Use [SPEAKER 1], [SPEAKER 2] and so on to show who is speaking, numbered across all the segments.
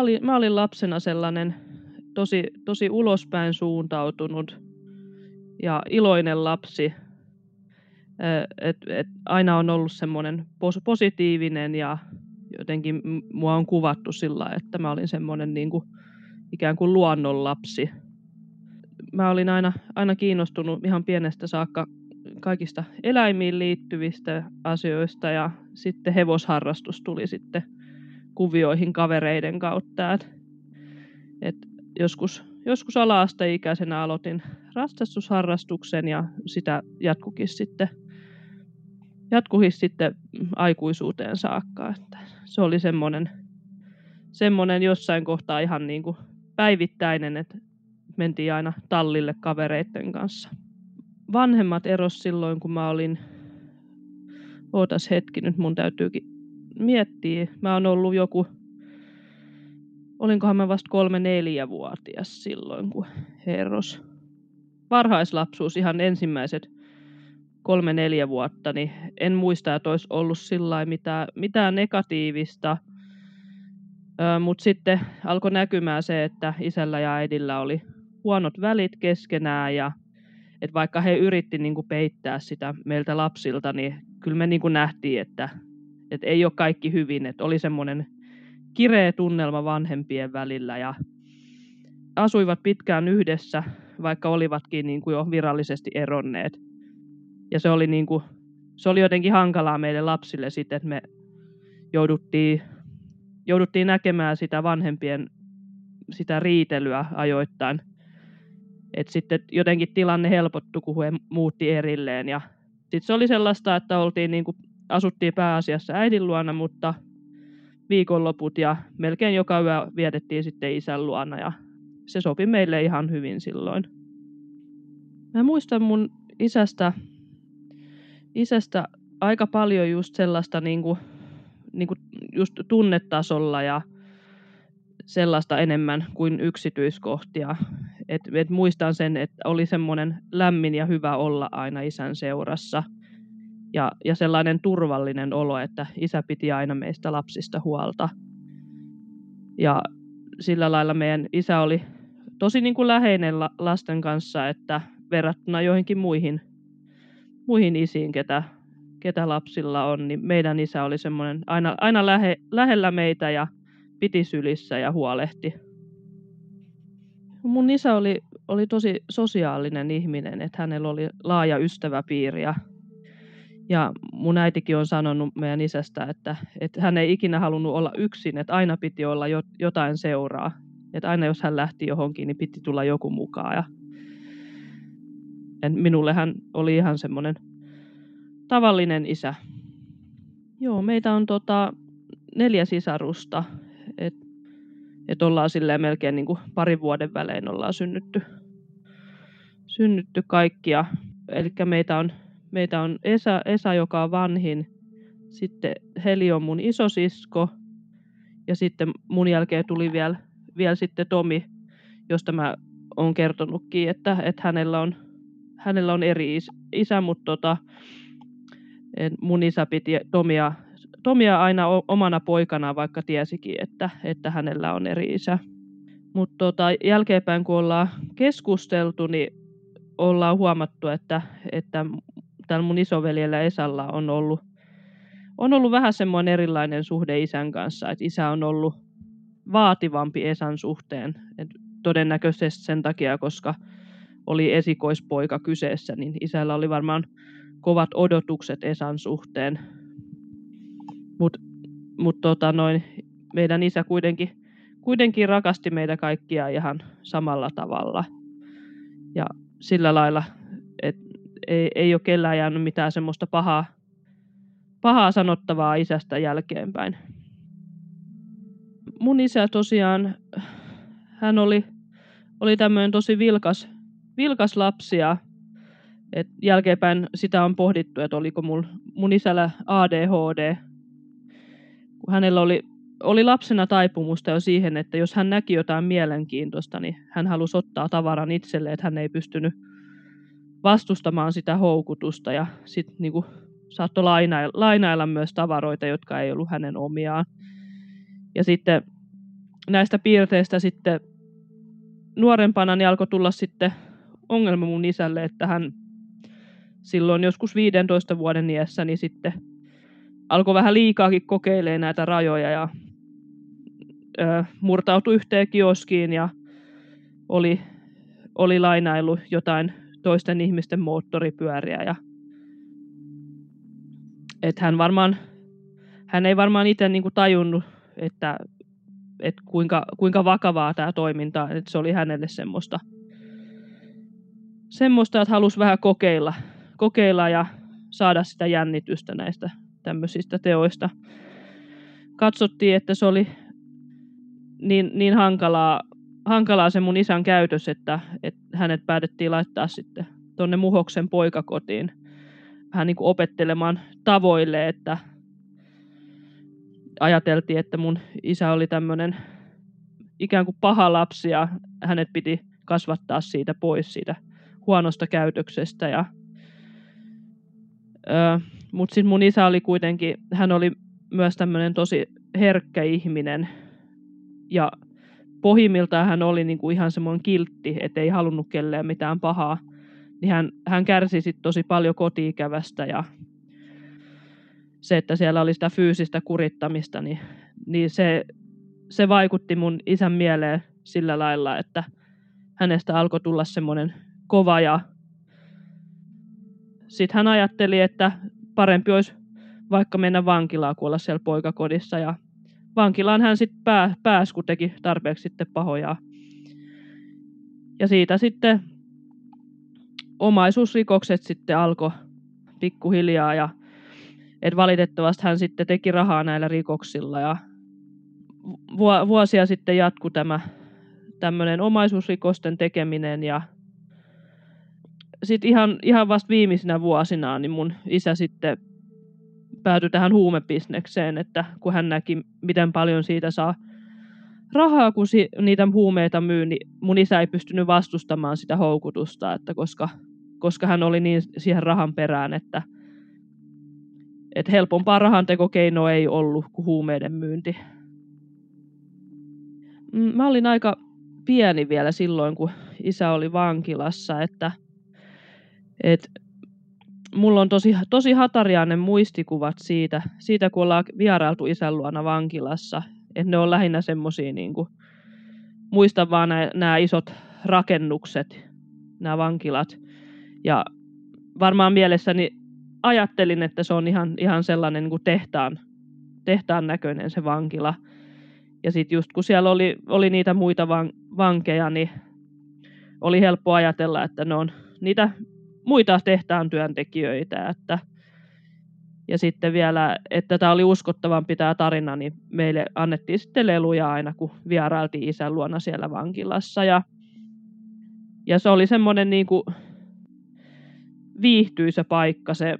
[SPEAKER 1] mä olin, mä olin lapsena sellainen tosi, tosi ulospäin suuntautunut ja iloinen lapsi. Et, et aina on ollut semmoinen pos, positiivinen ja jotenkin mua on kuvattu sillä, että mä olin semmoinen niin kuin, ikään kuin luonnonlapsi. Mä olin aina, aina kiinnostunut ihan pienestä saakka kaikista eläimiin liittyvistä asioista ja sitten hevosharrastus tuli sitten kuvioihin kavereiden kautta. Et, et joskus, joskus ala-asteikäisenä aloitin ratsastusharrastuksen ja sitä jatkukin sitten, jatkukin sitten aikuisuuteen saakka. Että se oli semmoinen, semmoinen jossain kohtaa ihan niin kuin päivittäinen, että mentiin aina tallille kavereiden kanssa. Vanhemmat eros silloin, kun mä olin, ootas hetki, nyt mun täytyykin miettiä, mä oon ollut joku, olinkohan mä vasta kolme neljä-vuotias silloin, kun herros. Varhaislapsuus, ihan ensimmäiset kolme neljä vuotta, niin en muista, että olisi ollut sillä mitään, mitään negatiivista. Mutta sitten alkoi näkymään se, että isällä ja äidillä oli huonot välit keskenään ja että vaikka he yritti niin peittää sitä meiltä lapsilta, niin kyllä me niin kuin nähtiin, että että ei ole kaikki hyvin, että oli semmoinen kireä tunnelma vanhempien välillä ja asuivat pitkään yhdessä, vaikka olivatkin niin kuin jo virallisesti eronneet. Ja se oli, niin kuin, se oli jotenkin hankalaa meille lapsille sitten, että me jouduttiin, jouduttiin näkemään sitä vanhempien sitä riitelyä ajoittain. Et sitten jotenkin tilanne helpottui, kun he muutti erilleen. Ja sitten se oli sellaista, että oltiin niin kuin asuttiin pääasiassa äidin luona, mutta viikonloput ja melkein joka yö vietettiin sitten isän luona ja se sopi meille ihan hyvin silloin. Mä muistan mun isästä, isästä aika paljon just sellaista niin kuin, niin kuin just tunnetasolla ja sellaista enemmän kuin yksityiskohtia. Et, et muistan sen, että oli semmoinen lämmin ja hyvä olla aina isän seurassa – ja, ja sellainen turvallinen olo, että isä piti aina meistä lapsista huolta. Ja sillä lailla meidän isä oli tosi niin kuin läheinen lasten kanssa, että verrattuna joihinkin muihin, muihin isiin, ketä, ketä lapsilla on, niin meidän isä oli semmoinen aina, aina lähe, lähellä meitä ja piti sylissä ja huolehti. Mun isä oli, oli tosi sosiaalinen ihminen, että hänellä oli laaja ystäväpiiri ja ja mun äitikin on sanonut meidän isästä, että, että hän ei ikinä halunnut olla yksin, että aina piti olla jotain seuraa. Että aina jos hän lähti johonkin, niin piti tulla joku mukaan. Ja minulle hän oli ihan semmoinen tavallinen isä. Joo, meitä on tota neljä sisarusta. Että et ollaan silleen melkein niin parin vuoden välein ollaan synnytty, synnytty kaikkia. Eli meitä on Meitä on Esa, Esa, joka on vanhin, sitten Heli on mun isosisko, ja sitten mun jälkeen tuli vielä, vielä sitten Tomi, josta mä oon kertonutkin, että, että hänellä, on, hänellä on eri isä, mutta tota, mun isä piti Tomia, Tomia aina omana poikana, vaikka tiesikin, että, että hänellä on eri isä. Mutta tota, jälkeenpäin, kun ollaan keskusteltu, niin ollaan huomattu, että, että tällä mun isoveljellä Esalla on ollut, on ollut vähän semmoinen erilainen suhde isän kanssa, että isä on ollut vaativampi Esan suhteen, et todennäköisesti sen takia, koska oli esikoispoika kyseessä, niin isällä oli varmaan kovat odotukset Esan suhteen. Mutta mut tota meidän isä kuitenkin, kuitenkin rakasti meitä kaikkia ihan samalla tavalla. Ja sillä lailla, ei, ei ole kellään jäänyt mitään semmoista pahaa, pahaa sanottavaa isästä jälkeenpäin. Mun isä tosiaan, hän oli, oli tämmöinen tosi vilkas, vilkas lapsi ja et jälkeenpäin sitä on pohdittu, että oliko mun, mun isällä ADHD. Kun hänellä oli, oli lapsena taipumusta jo siihen, että jos hän näki jotain mielenkiintoista, niin hän halusi ottaa tavaran itselle, että hän ei pystynyt vastustamaan sitä houkutusta ja sitten niinku saattoi lainailla, lainailla myös tavaroita, jotka ei ollut hänen omiaan. Ja sitten näistä piirteistä sitten nuorempana niin alkoi tulla sitten ongelma mun isälle, että hän silloin joskus 15 vuoden iässä niin sitten alkoi vähän liikaakin kokeilemaan näitä rajoja ja ö, murtautui yhteen kioskiin ja oli, oli lainaillut jotain toisten ihmisten moottoripyöriä ja että hän varmaan, hän ei varmaan itse niinku tajunnut, että, että kuinka, kuinka vakavaa tämä toiminta, että se oli hänelle semmoista, semmoista, että halusi vähän kokeilla, kokeilla ja saada sitä jännitystä näistä tämmöisistä teoista. Katsottiin, että se oli niin, niin hankalaa, hankalaa se mun isän käytös, että, että hänet päätettiin laittaa sitten tuonne Muhoksen poikakotiin vähän niin kuin opettelemaan tavoille, että ajateltiin, että mun isä oli tämmöinen ikään kuin paha lapsi ja hänet piti kasvattaa siitä pois siitä huonosta käytöksestä. Ja, öö, Mutta sitten mun isä oli kuitenkin, hän oli myös tämmöinen tosi herkkä ihminen ja pohjimmiltaan hän oli niinku ihan semmoinen kiltti, että ei halunnut kelleen mitään pahaa. Niin hän, hän kärsi sit tosi paljon kotiikävästä ja se, että siellä oli sitä fyysistä kurittamista, niin, niin se, se vaikutti mun isän mieleen sillä lailla, että hänestä alkoi tulla semmoinen kova ja sitten hän ajatteli, että parempi olisi vaikka mennä vankilaan kuin olla siellä poikakodissa ja vankilaan hän sitten pää, pääsi, kun teki tarpeeksi sitten pahoja. Ja siitä sitten omaisuusrikokset sitten alkoi pikkuhiljaa ja et valitettavasti hän sitten teki rahaa näillä rikoksilla ja vuosia sitten jatkui tämä tämmöinen omaisuusrikosten tekeminen ja sitten ihan, ihan vasta viimeisinä vuosina niin mun isä sitten päätyi tähän huumebisnekseen, että kun hän näki, miten paljon siitä saa rahaa, kun si- niitä huumeita myy, niin mun isä ei pystynyt vastustamaan sitä houkutusta, että koska, koska hän oli niin siihen rahan perään, että et helpompaa rahantekokeinoa ei ollut kuin huumeiden myynti. Mm, mä olin aika pieni vielä silloin, kun isä oli vankilassa, että et mulla on tosi, tosi hatariainen muistikuvat siitä, siitä, kun ollaan vierailtu isän luona vankilassa. Että ne on lähinnä semmosia, niin kuin, muistan vaan nämä isot rakennukset, nämä vankilat. Ja varmaan mielessäni ajattelin, että se on ihan, ihan sellainen niin kuin tehtaan, tehtaan näköinen se vankila. Ja sitten just kun siellä oli, oli niitä muita van, vankeja, niin oli helppo ajatella, että ne on niitä muita tehtaan työntekijöitä. Että, ja sitten vielä, että tämä oli uskottavampi tämä tarina, niin meille annettiin sitten leluja aina, kun vierailtiin isän luona siellä vankilassa. Ja, ja se oli semmoinen niin kuin viihtyisä paikka, se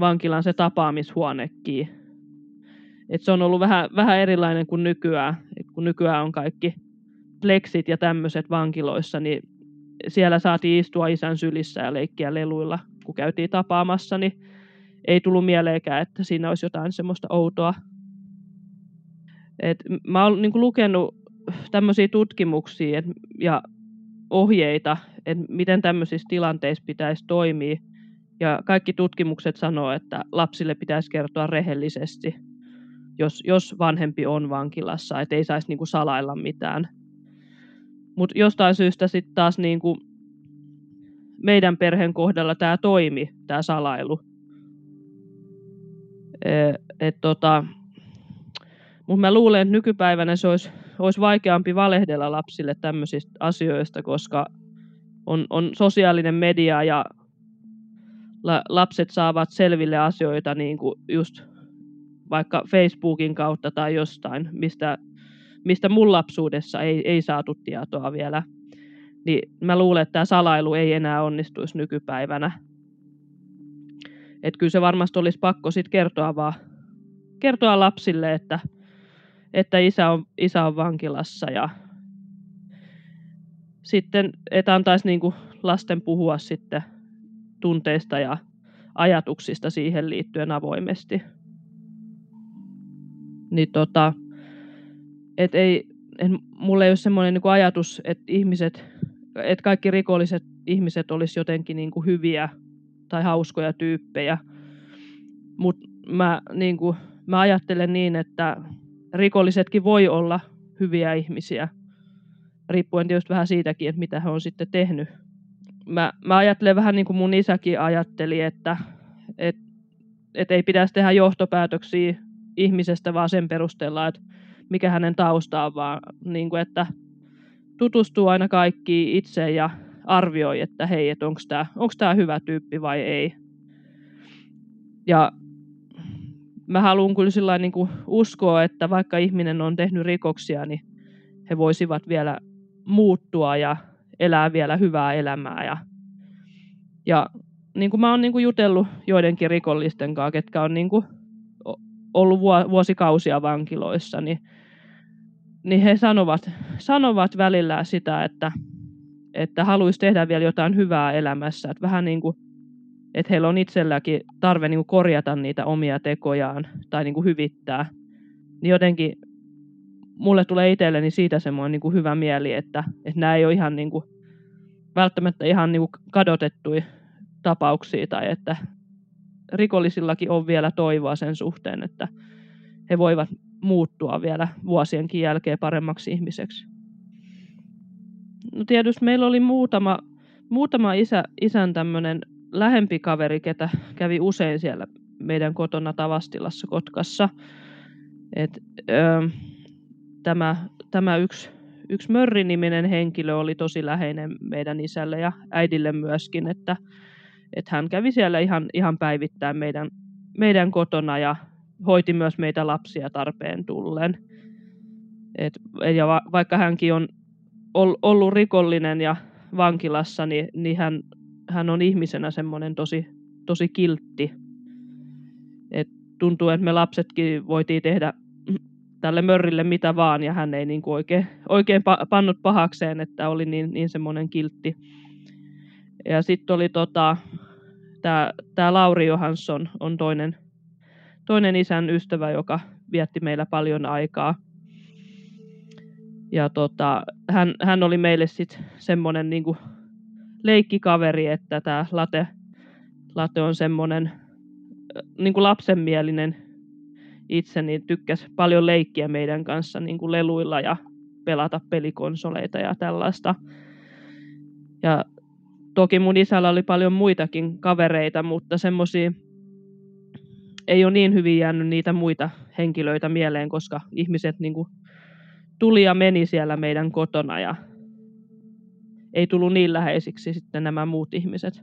[SPEAKER 1] vankilan se tapaamishuonekin. Et se on ollut vähän, vähän erilainen kuin nykyään. Et kun nykyään on kaikki pleksit ja tämmöiset vankiloissa, niin siellä saatiin istua isän sylissä ja leikkiä leluilla, kun käytiin tapaamassa, niin ei tullut mieleenkään, että siinä olisi jotain semmoista outoa. Et mä oon niin lukenut tämmöisiä tutkimuksia et, ja ohjeita, että miten tämmöisissä tilanteissa pitäisi toimia. Ja kaikki tutkimukset sanoo, että lapsille pitäisi kertoa rehellisesti, jos, jos vanhempi on vankilassa, että ei saisi niinku salailla mitään. Mutta jostain syystä sitten taas niinku meidän perheen kohdalla tämä toimi, tämä salailu. E, et tota, mutta mä luulen, että nykypäivänä se olisi, olisi vaikeampi valehdella lapsille tämmöisistä asioista, koska on, on sosiaalinen media ja la, lapset saavat selville asioita niin kuin just vaikka Facebookin kautta tai jostain, mistä, mistä mun lapsuudessa ei, ei saatu tietoa vielä. Niin mä luulen, että tämä salailu ei enää onnistuisi nykypäivänä. Että kyllä se varmasti olisi pakko sitten kertoa vaan, kertoa lapsille, että, että isä on, isä on vankilassa ja sitten, että antaisi niin kuin lasten puhua sitten tunteista ja ajatuksista siihen liittyen avoimesti. Niin tota, et ei, et mulla ei ole semmoinen niin ajatus, että ihmiset, että kaikki rikolliset ihmiset olisi jotenkin niin kuin hyviä tai hauskoja tyyppejä. Mutta mä, niin kuin, mä ajattelen niin, että rikollisetkin voi olla hyviä ihmisiä, riippuen tietysti vähän siitäkin, että mitä he on sitten tehnyt. Mä, mä ajattelen vähän niin kuin mun isäkin ajatteli, että et, et ei pitäisi tehdä johtopäätöksiä ihmisestä vaan sen perusteella, että mikä hänen tausta on, vaan niin kuin, että tutustuu aina kaikki itse ja arvioi, että hei, että onko tämä onks tää hyvä tyyppi vai ei. Ja mä haluan kyllä sillä niin kuin uskoa, että vaikka ihminen on tehnyt rikoksia, niin he voisivat vielä muuttua ja elää vielä hyvää elämää. Ja, ja niin kuin mä oon niin kuin jutellut joidenkin rikollisten kanssa, ketkä on niin kuin ollut vuosikausia vankiloissa, niin, niin he sanovat, sanovat välillä sitä, että, että haluaisi tehdä vielä jotain hyvää elämässä. Että vähän niin kuin että heillä on itselläkin tarve niin kuin korjata niitä omia tekojaan tai niin kuin hyvittää, niin jotenkin mulle tulee itselleni siitä semmoinen niin kuin hyvä mieli, että, että nämä ei ole ihan niin kuin, välttämättä ihan niin kuin kadotettuja tapauksia tai että rikollisillakin on vielä toivoa sen suhteen, että he voivat muuttua vielä vuosienkin jälkeen paremmaksi ihmiseksi. No tietysti meillä oli muutama, muutama isä, isän tämmöinen lähempi kaveri, ketä kävi usein siellä meidän kotona Tavastilassa Kotkassa. Et, ö, tämä, tämä yksi, yksi Mörri-niminen henkilö oli tosi läheinen meidän isälle ja äidille myöskin, että, että hän kävi siellä ihan, ihan päivittäin meidän, meidän kotona ja hoiti myös meitä lapsia tarpeen tullen. Et, ja va, vaikka hänkin on ollut rikollinen ja vankilassa, niin, niin hän hän on ihmisenä semmoinen tosi, tosi kiltti. Et tuntuu, että me lapsetkin voitiin tehdä tälle mörrille mitä vaan, ja hän ei niin kuin oikein, oikein pannut pahakseen, että oli niin, niin semmoinen kiltti. Ja sitten oli tota, tämä Lauri Johansson on toinen, toinen isän ystävä, joka vietti meillä paljon aikaa. Ja tota, hän, hän oli meille sitten semmoinen niin leikkikaveri, että tämä late, late on semmoinen niin kuin lapsenmielinen itse, niin tykkäsi paljon leikkiä meidän kanssa niin kuin leluilla ja pelata pelikonsoleita ja tällaista. Ja toki mun isällä oli paljon muitakin kavereita, mutta semmoisia ei ole niin hyvin jäänyt niitä muita henkilöitä mieleen, koska ihmiset niin kuin tuli ja meni siellä meidän kotona ja ei tullut niin läheisiksi sitten nämä muut ihmiset.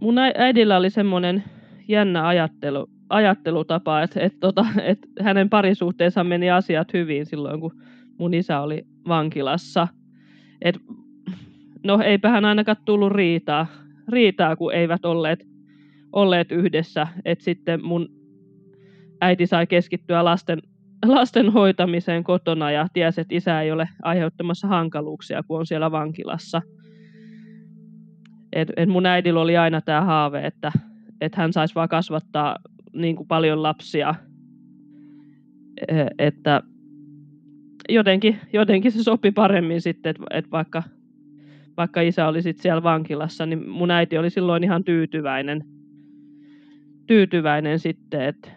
[SPEAKER 1] Mun äidillä oli semmoinen jännä ajattelu, ajattelutapa, että, että, tota, että hänen parisuhteensa meni asiat hyvin silloin, kun mun isä oli vankilassa. Et, no eipä hän ainakaan tullut riitaa, riitaa kun eivät olleet, olleet yhdessä. Et sitten mun äiti sai keskittyä lasten lasten hoitamiseen kotona ja tiesi, että isä ei ole aiheuttamassa hankaluuksia, kun on siellä vankilassa. Et, et mun äidillä oli aina tämä haave, että et hän saisi vaan kasvattaa niin kuin paljon lapsia, e, että jotenkin, jotenkin se sopi paremmin sitten, että et vaikka vaikka isä oli sit siellä vankilassa, niin mun äiti oli silloin ihan tyytyväinen, tyytyväinen sitten, että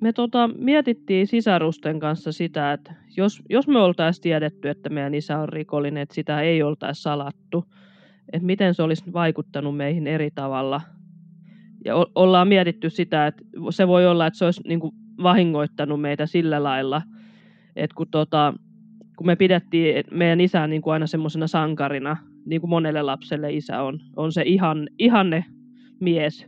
[SPEAKER 1] me tota, mietittiin sisarusten kanssa sitä, että jos, jos me oltaisiin tiedetty, että meidän isä on rikollinen, että sitä ei oltaisi salattu, että miten se olisi vaikuttanut meihin eri tavalla. Ja ollaan mietitty sitä, että se voi olla, että se olisi niin kuin vahingoittanut meitä sillä lailla, että kun, tota, kun me pidettiin meidän isää niin kuin aina semmoisena sankarina, niin kuin monelle lapselle isä on, on se ihan, ihanne mies,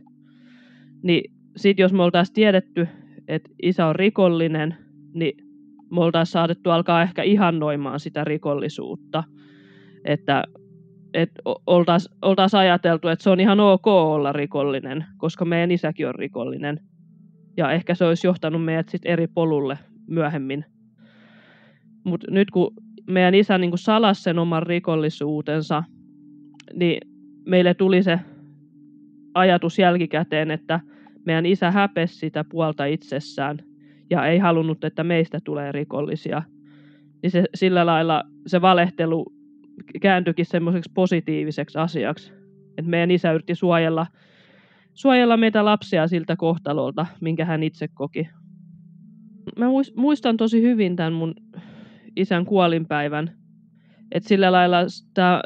[SPEAKER 1] niin sitten jos me oltaisiin tiedetty, että isä on rikollinen, niin me oltaisiin saatettu alkaa ehkä ihannoimaan sitä rikollisuutta. Että että oltaisiin oltais ajateltu, että se on ihan ok olla rikollinen, koska meidän isäkin on rikollinen. Ja ehkä se olisi johtanut meidät sitten eri polulle myöhemmin. Mutta nyt kun meidän isä niin salasi sen oman rikollisuutensa, niin meille tuli se ajatus jälkikäteen, että meidän isä häpesi sitä puolta itsessään ja ei halunnut, että meistä tulee rikollisia. Niin se, sillä lailla se valehtelu kääntyikin semmoiseksi positiiviseksi asiaksi. Että meidän isä yritti suojella, suojella meitä lapsia siltä kohtalolta, minkä hän itse koki. Mä muistan tosi hyvin tämän mun isän kuolinpäivän. Et sillä lailla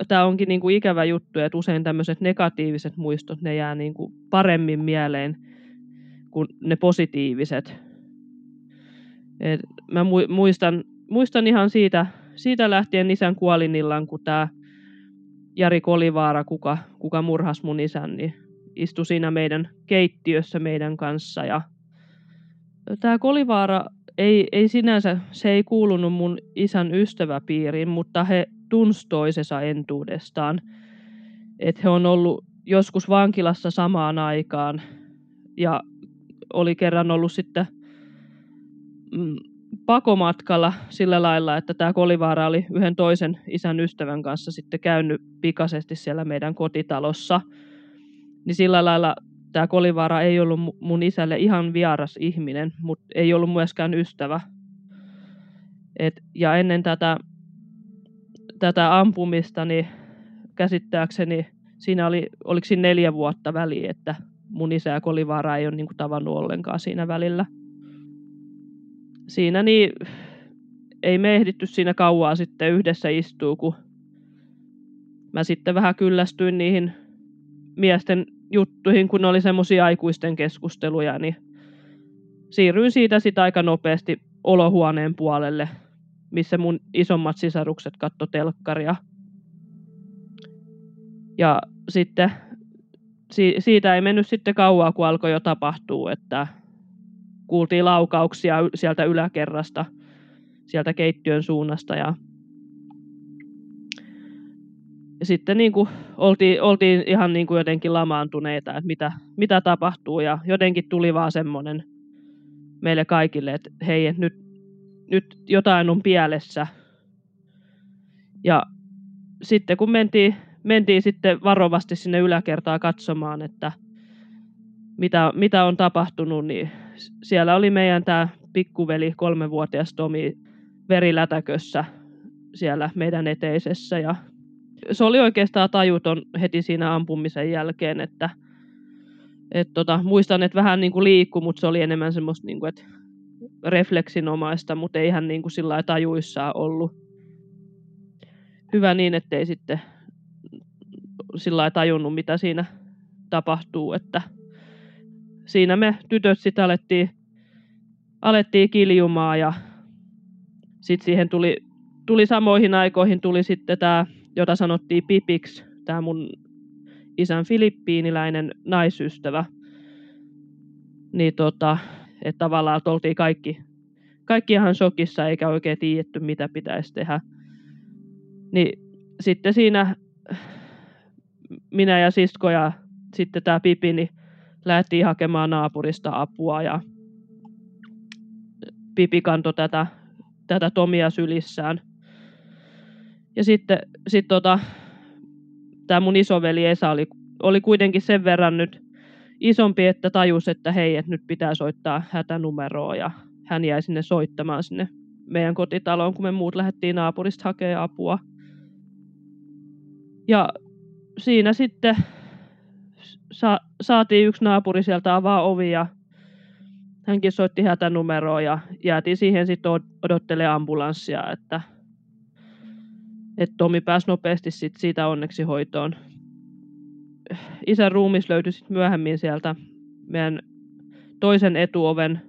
[SPEAKER 1] tämä onkin niinku ikävä juttu, että usein tämmöiset negatiiviset muistot, ne jää niinku paremmin mieleen kuin ne positiiviset. Et mä muistan, muistan ihan siitä, siitä lähtien isän kuolinillan, kun tämä Jari Kolivaara, kuka, kuka murhas mun isän, niin istui siinä meidän keittiössä meidän kanssa. Ja tämä Kolivaara ei, ei sinänsä, se ei kuulunut mun isän ystäväpiiriin, mutta he tunsi toisensa entuudestaan. Että he on ollut joskus vankilassa samaan aikaan ja oli kerran ollut sitten mm, pakomatkalla sillä lailla, että tämä Kolivaara oli yhden toisen isän ystävän kanssa sitten käynyt pikaisesti siellä meidän kotitalossa. Niin sillä lailla tämä Kolivaara ei ollut mun isälle ihan vieras ihminen, mutta ei ollut myöskään ystävä. Et, ja ennen tätä, tätä ampumista, niin käsittääkseni siinä oli, oliko siinä neljä vuotta väliä, että mun isä ja Kolivaara ei ole niin kuin tavannut ollenkaan siinä välillä siinä niin ei me ehditty siinä kauaa sitten yhdessä istua, kun mä sitten vähän kyllästyin niihin miesten juttuihin, kun oli semmoisia aikuisten keskusteluja, niin siirryin siitä sitten aika nopeasti olohuoneen puolelle, missä mun isommat sisarukset katto telkkaria. Ja sitten siitä ei mennyt sitten kauaa, kun alkoi jo tapahtua, että kuultiin laukauksia sieltä yläkerrasta, sieltä keittiön suunnasta ja sitten niin kuin oltiin, oltiin ihan niin kuin jotenkin lamaantuneita, että mitä, mitä tapahtuu ja jotenkin tuli vaan semmoinen meille kaikille, että hei, että nyt, nyt jotain on pielessä. Ja sitten kun mentiin, mentiin sitten varovasti sinne yläkertaan katsomaan, että mitä, mitä on tapahtunut, niin siellä oli meidän tämä pikkuveli, kolmevuotias Tomi, verilätäkössä siellä meidän eteisessä. Ja se oli oikeastaan tajuton heti siinä ampumisen jälkeen, että et tota, muistan, että vähän niin kuin liikku, mutta se oli enemmän semmoista niin kuin, että refleksinomaista, mutta ei hän niin kuin sillä tajuissaan ollut. Hyvä niin, ettei sitten sillä tajunnut, mitä siinä tapahtuu, että siinä me tytöt sitten alettiin, alettiin kiljumaan ja sitten siihen tuli, tuli samoihin aikoihin tuli sitten tämä, jota sanottiin Pipiksi, tämä mun isän filippiiniläinen naisystävä. Niin tota, että tavallaan että oltiin kaikki, kaikki ihan shokissa eikä oikein tiedetty, mitä pitäisi tehdä. Niin sitten siinä minä ja sisko ja sitten tämä Pipi, niin lähdettiin hakemaan naapurista apua ja Pipi kantoi tätä, tätä Tomia sylissään. Ja sitten sit tota, tämä mun isoveli Esa oli, oli kuitenkin sen verran nyt isompi, että tajus, että hei, että nyt pitää soittaa hätänumeroa ja hän jäi sinne soittamaan sinne meidän kotitaloon, kun me muut lähdettiin naapurista hakemaan apua. Ja siinä sitten sa- saatiin yksi naapuri sieltä avaa ovi ja hänkin soitti hätänumeroa ja jäätiin siihen sitten odottelemaan ambulanssia, että, että Tomi pääsi nopeasti sit siitä onneksi hoitoon. Isän ruumis löytyi sitten myöhemmin sieltä meidän toisen etuoven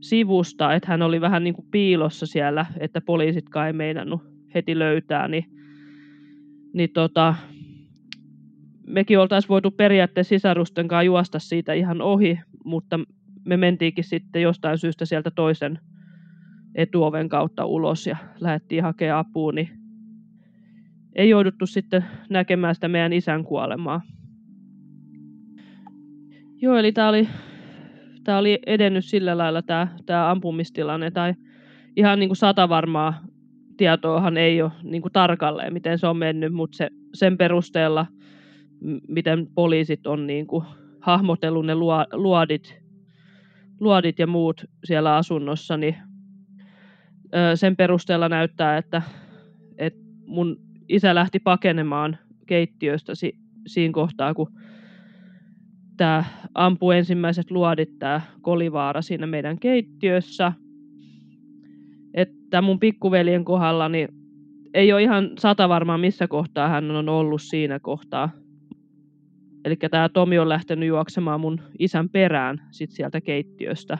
[SPEAKER 1] sivusta, että hän oli vähän niin kuin piilossa siellä, että poliisitkaan ei meinannut heti löytää, niin, niin tota, mekin oltaisiin voitu periaatteessa sisarusten kanssa juosta siitä ihan ohi, mutta me mentiinkin sitten jostain syystä sieltä toisen etuoven kautta ulos ja lähdettiin hakemaan apua, niin ei jouduttu sitten näkemään sitä meidän isän kuolemaa. Joo, eli tämä oli, tää oli edennyt sillä lailla tämä, tämä ampumistilanne, tai ihan niin kuin sata varmaa tietoahan ei ole niin kuin tarkalleen, miten se on mennyt, mutta se, sen perusteella, miten poliisit on niin kuin hahmotellut ne luodit, luodit ja muut siellä asunnossa, niin sen perusteella näyttää, että, että mun isä lähti pakenemaan keittiöstä si, siinä kohtaa, kun tämä ampui ensimmäiset luodit, tämä kolivaara siinä meidän keittiössä. Että mun pikkuveljen kohdalla niin ei ole ihan sata varmaa, missä kohtaa hän on ollut siinä kohtaa. Eli tämä Tomi on lähtenyt juoksemaan mun isän perään sit sieltä keittiöstä.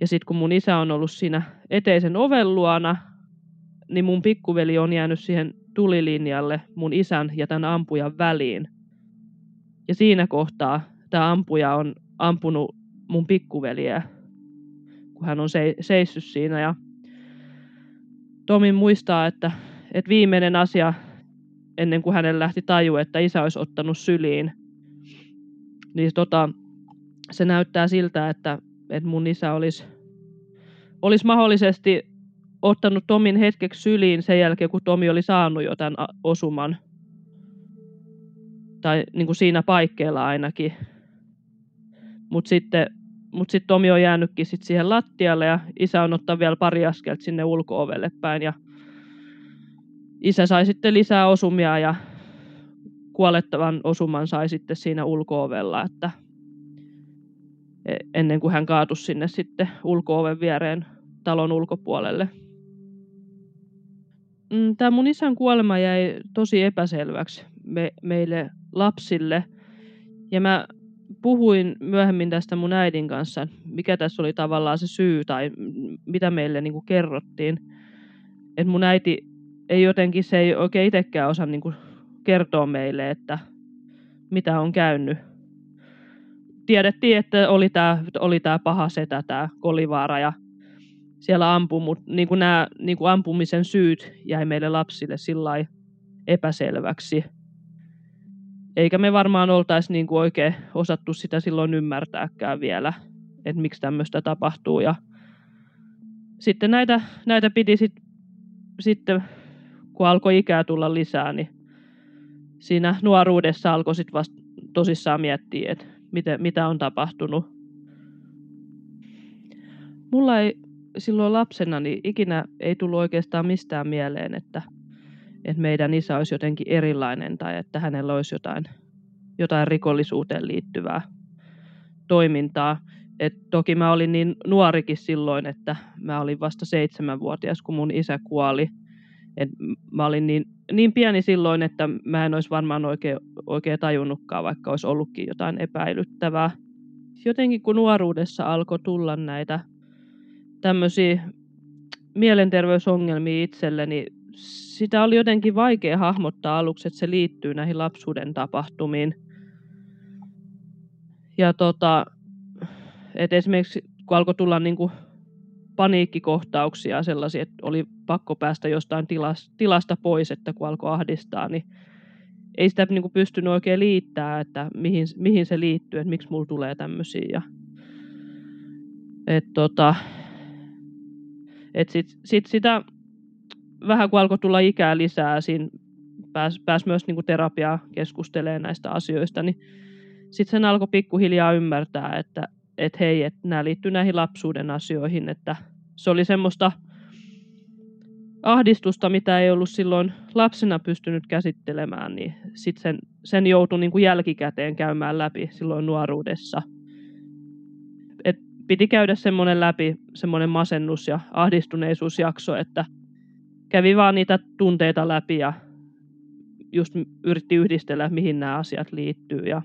[SPEAKER 1] Ja sitten kun mun isä on ollut siinä eteisen oven luona, niin mun pikkuveli on jäänyt siihen tulilinjalle mun isän ja tämän ampujan väliin. Ja siinä kohtaa tämä ampuja on ampunut mun pikkuveliä, kun hän on se, seissyt siinä. Ja Tomi muistaa, että, että viimeinen asia ennen kuin hänelle lähti taju, että isä olisi ottanut syliin, niin tota, se näyttää siltä, että, että mun isä olisi, olisi mahdollisesti ottanut Tomin hetkeksi syliin sen jälkeen, kun Tomi oli saanut jo tämän osuman. Tai niin kuin siinä paikkeilla ainakin. Mutta sitten mut sit Tomi on jäänytkin sit siihen lattialle ja isä on ottanut vielä pari askelta sinne ulkoovelle päin. Ja isä sai sitten lisää osumia ja kuolettavan osuman sai sitten siinä ulkoovella, että e, ennen kuin hän kaatui sinne sitten ulkooven viereen talon ulkopuolelle. Mm, Tämä mun isän kuolema jäi tosi epäselväksi me, meille lapsille. Ja mä puhuin myöhemmin tästä mun äidin kanssa, mikä tässä oli tavallaan se syy tai mitä meille niin kuin kerrottiin. Että mun äiti ei jotenkin, se ei oikein itsekään osaa niin kertoa meille, että mitä on käynyt. Tiedettiin, että oli tämä oli paha setä, tämä Kolivaara, ja siellä ampui, mutta niin kuin nämä niin kuin ampumisen syyt jäi meille lapsille sillä epäselväksi. Eikä me varmaan oltaisi niin kuin oikein osattu sitä silloin ymmärtääkään vielä, että miksi tämmöistä tapahtuu. Ja sitten näitä, näitä piti sit, sitten, kun alkoi ikää tulla lisää, niin siinä nuoruudessa alkoi sitten vasta tosissaan miettiä, että mitä, mitä on tapahtunut. Mulla ei silloin lapsena niin ikinä ei tullut oikeastaan mistään mieleen, että, että meidän isä olisi jotenkin erilainen tai että hänellä olisi jotain, jotain rikollisuuteen liittyvää toimintaa. Et toki mä olin niin nuorikin silloin, että mä olin vasta seitsemänvuotias, kun mun isä kuoli. Et mä olin niin, niin pieni silloin, että mä en olisi varmaan oikein, oikein tajunnutkaan, vaikka olisi ollutkin jotain epäilyttävää. Jotenkin kun nuoruudessa alkoi tulla näitä tämmöisiä mielenterveysongelmia itselleni, sitä oli jotenkin vaikea hahmottaa aluksi, että se liittyy näihin lapsuuden tapahtumiin. Ja tota, että esimerkiksi kun alkoi tulla niin kuin paniikkikohtauksia sellaisia, että oli pakko päästä jostain tilasta pois, että kun alkoi ahdistaa, niin ei sitä niin kuin pystynyt oikein liittää, että mihin, mihin se liittyy, että miksi mulla tulee tämmöisiä. Ja, et tota, et sit, sit sitä vähän kun alkoi tulla ikää lisää, siinä pääsi pääs myös niin terapiaa keskustelemaan näistä asioista, niin sitten sen alkoi pikkuhiljaa ymmärtää, että et hei, että nämä liittyy näihin lapsuuden asioihin, että se oli semmoista ahdistusta, mitä ei ollut silloin lapsena pystynyt käsittelemään, niin sit sen, sen joutui niin jälkikäteen käymään läpi silloin nuoruudessa. Piti käydä semmoinen läpi, semmoinen masennus- ja ahdistuneisuusjakso, että kävi vaan niitä tunteita läpi ja just yritti yhdistellä, mihin nämä asiat liittyy. Ja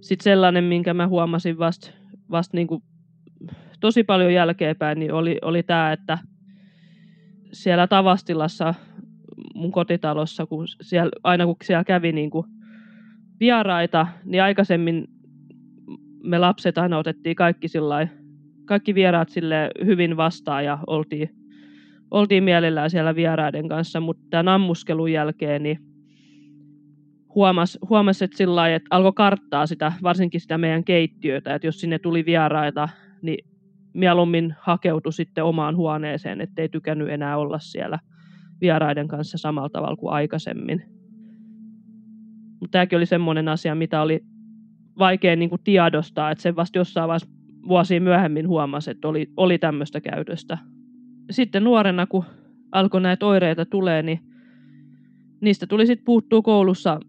[SPEAKER 1] sitten sellainen, minkä mä huomasin vasta vast niin tosi paljon jälkeenpäin, niin oli, oli tämä, että siellä Tavastilassa mun kotitalossa, kun siellä, aina kun siellä kävi niin kuin vieraita, niin aikaisemmin me lapset aina otettiin kaikki, sillai, kaikki vieraat sille hyvin vastaan ja oltiin, oltiin mielellään siellä vieraiden kanssa, mutta tämän ammuskelun jälkeen niin huomasi, huomas, että, sillä että alkoi karttaa sitä, varsinkin sitä meidän keittiötä, että jos sinne tuli vieraita, niin mieluummin hakeutui sitten omaan huoneeseen, ettei tykännyt enää olla siellä vieraiden kanssa samalla tavalla kuin aikaisemmin. Tämäkin oli semmoinen asia, mitä oli vaikea niin kuin tiedostaa, että se vasta jossain vaiheessa vuosia myöhemmin huomasi, että oli, oli tämmöistä käytöstä. Sitten nuorena, kun alkoi näitä oireita tulee, niin niistä tuli sitten puuttua koulussa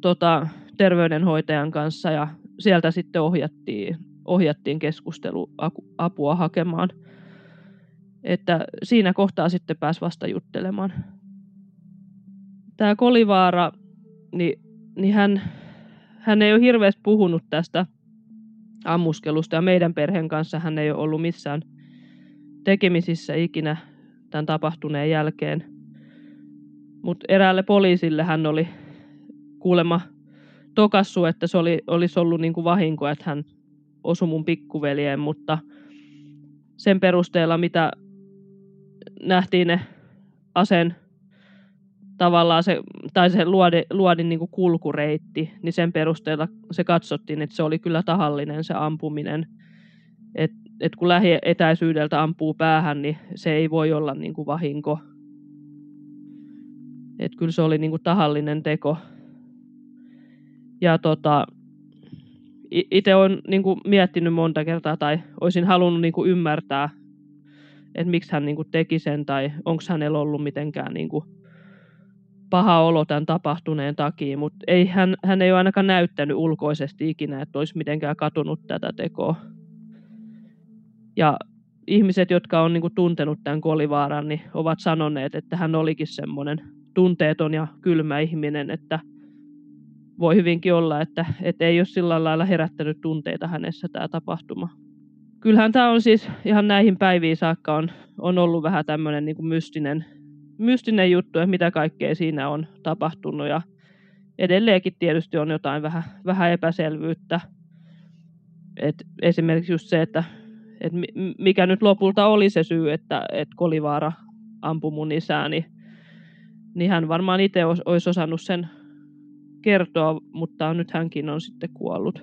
[SPEAKER 1] tota, terveydenhoitajan kanssa ja sieltä sitten ohjattiin, ohjattiin keskusteluapua hakemaan. Että siinä kohtaa sitten pääsi vasta juttelemaan. Tämä Kolivaara, niin, niin hän, hän ei ole hirveästi puhunut tästä ammuskelusta ja meidän perheen kanssa hän ei ole ollut missään tekemisissä ikinä tämän tapahtuneen jälkeen. Mutta eräälle poliisille hän oli kuulemma tokassu, että se oli, olisi ollut niin kuin vahinko, että hän osui mun pikkuveljeen, mutta sen perusteella, mitä nähtiin ne aseen tavallaan se, tai se luodi, luodin niin kuin kulkureitti, niin sen perusteella se katsottiin, että se oli kyllä tahallinen se ampuminen. Et, et kun lähietäisyydeltä ampuu päähän, niin se ei voi olla niin kuin vahinko. Et kyllä se oli niin kuin tahallinen teko. Ja tota, itse olen niin kuin miettinyt monta kertaa tai olisin halunnut niin kuin ymmärtää, että miksi hän niin kuin teki sen tai onko hänellä ollut mitenkään niin kuin paha olo tämän tapahtuneen takia, mutta ei, hän, hän ei ole ainakaan näyttänyt ulkoisesti ikinä, että olisi mitenkään katunut tätä tekoa. Ja ihmiset, jotka on niin kuin tuntenut tämän kolivaaran, niin ovat sanoneet, että hän olikin semmoinen tunteeton ja kylmä ihminen, että voi hyvinkin olla, että, että ei ole sillä lailla herättänyt tunteita hänessä tämä tapahtuma. Kyllähän tämä on siis ihan näihin päiviin saakka on, on ollut vähän tämmöinen niin mystinen, mystinen juttu, että mitä kaikkea siinä on tapahtunut ja edelleenkin tietysti on jotain vähän, vähän epäselvyyttä. Et esimerkiksi just se, että et mikä nyt lopulta oli se syy, että et Kolivaara ampui mun isää, niin, niin hän varmaan itse olisi osannut sen kertoa, mutta nyt hänkin on sitten kuollut.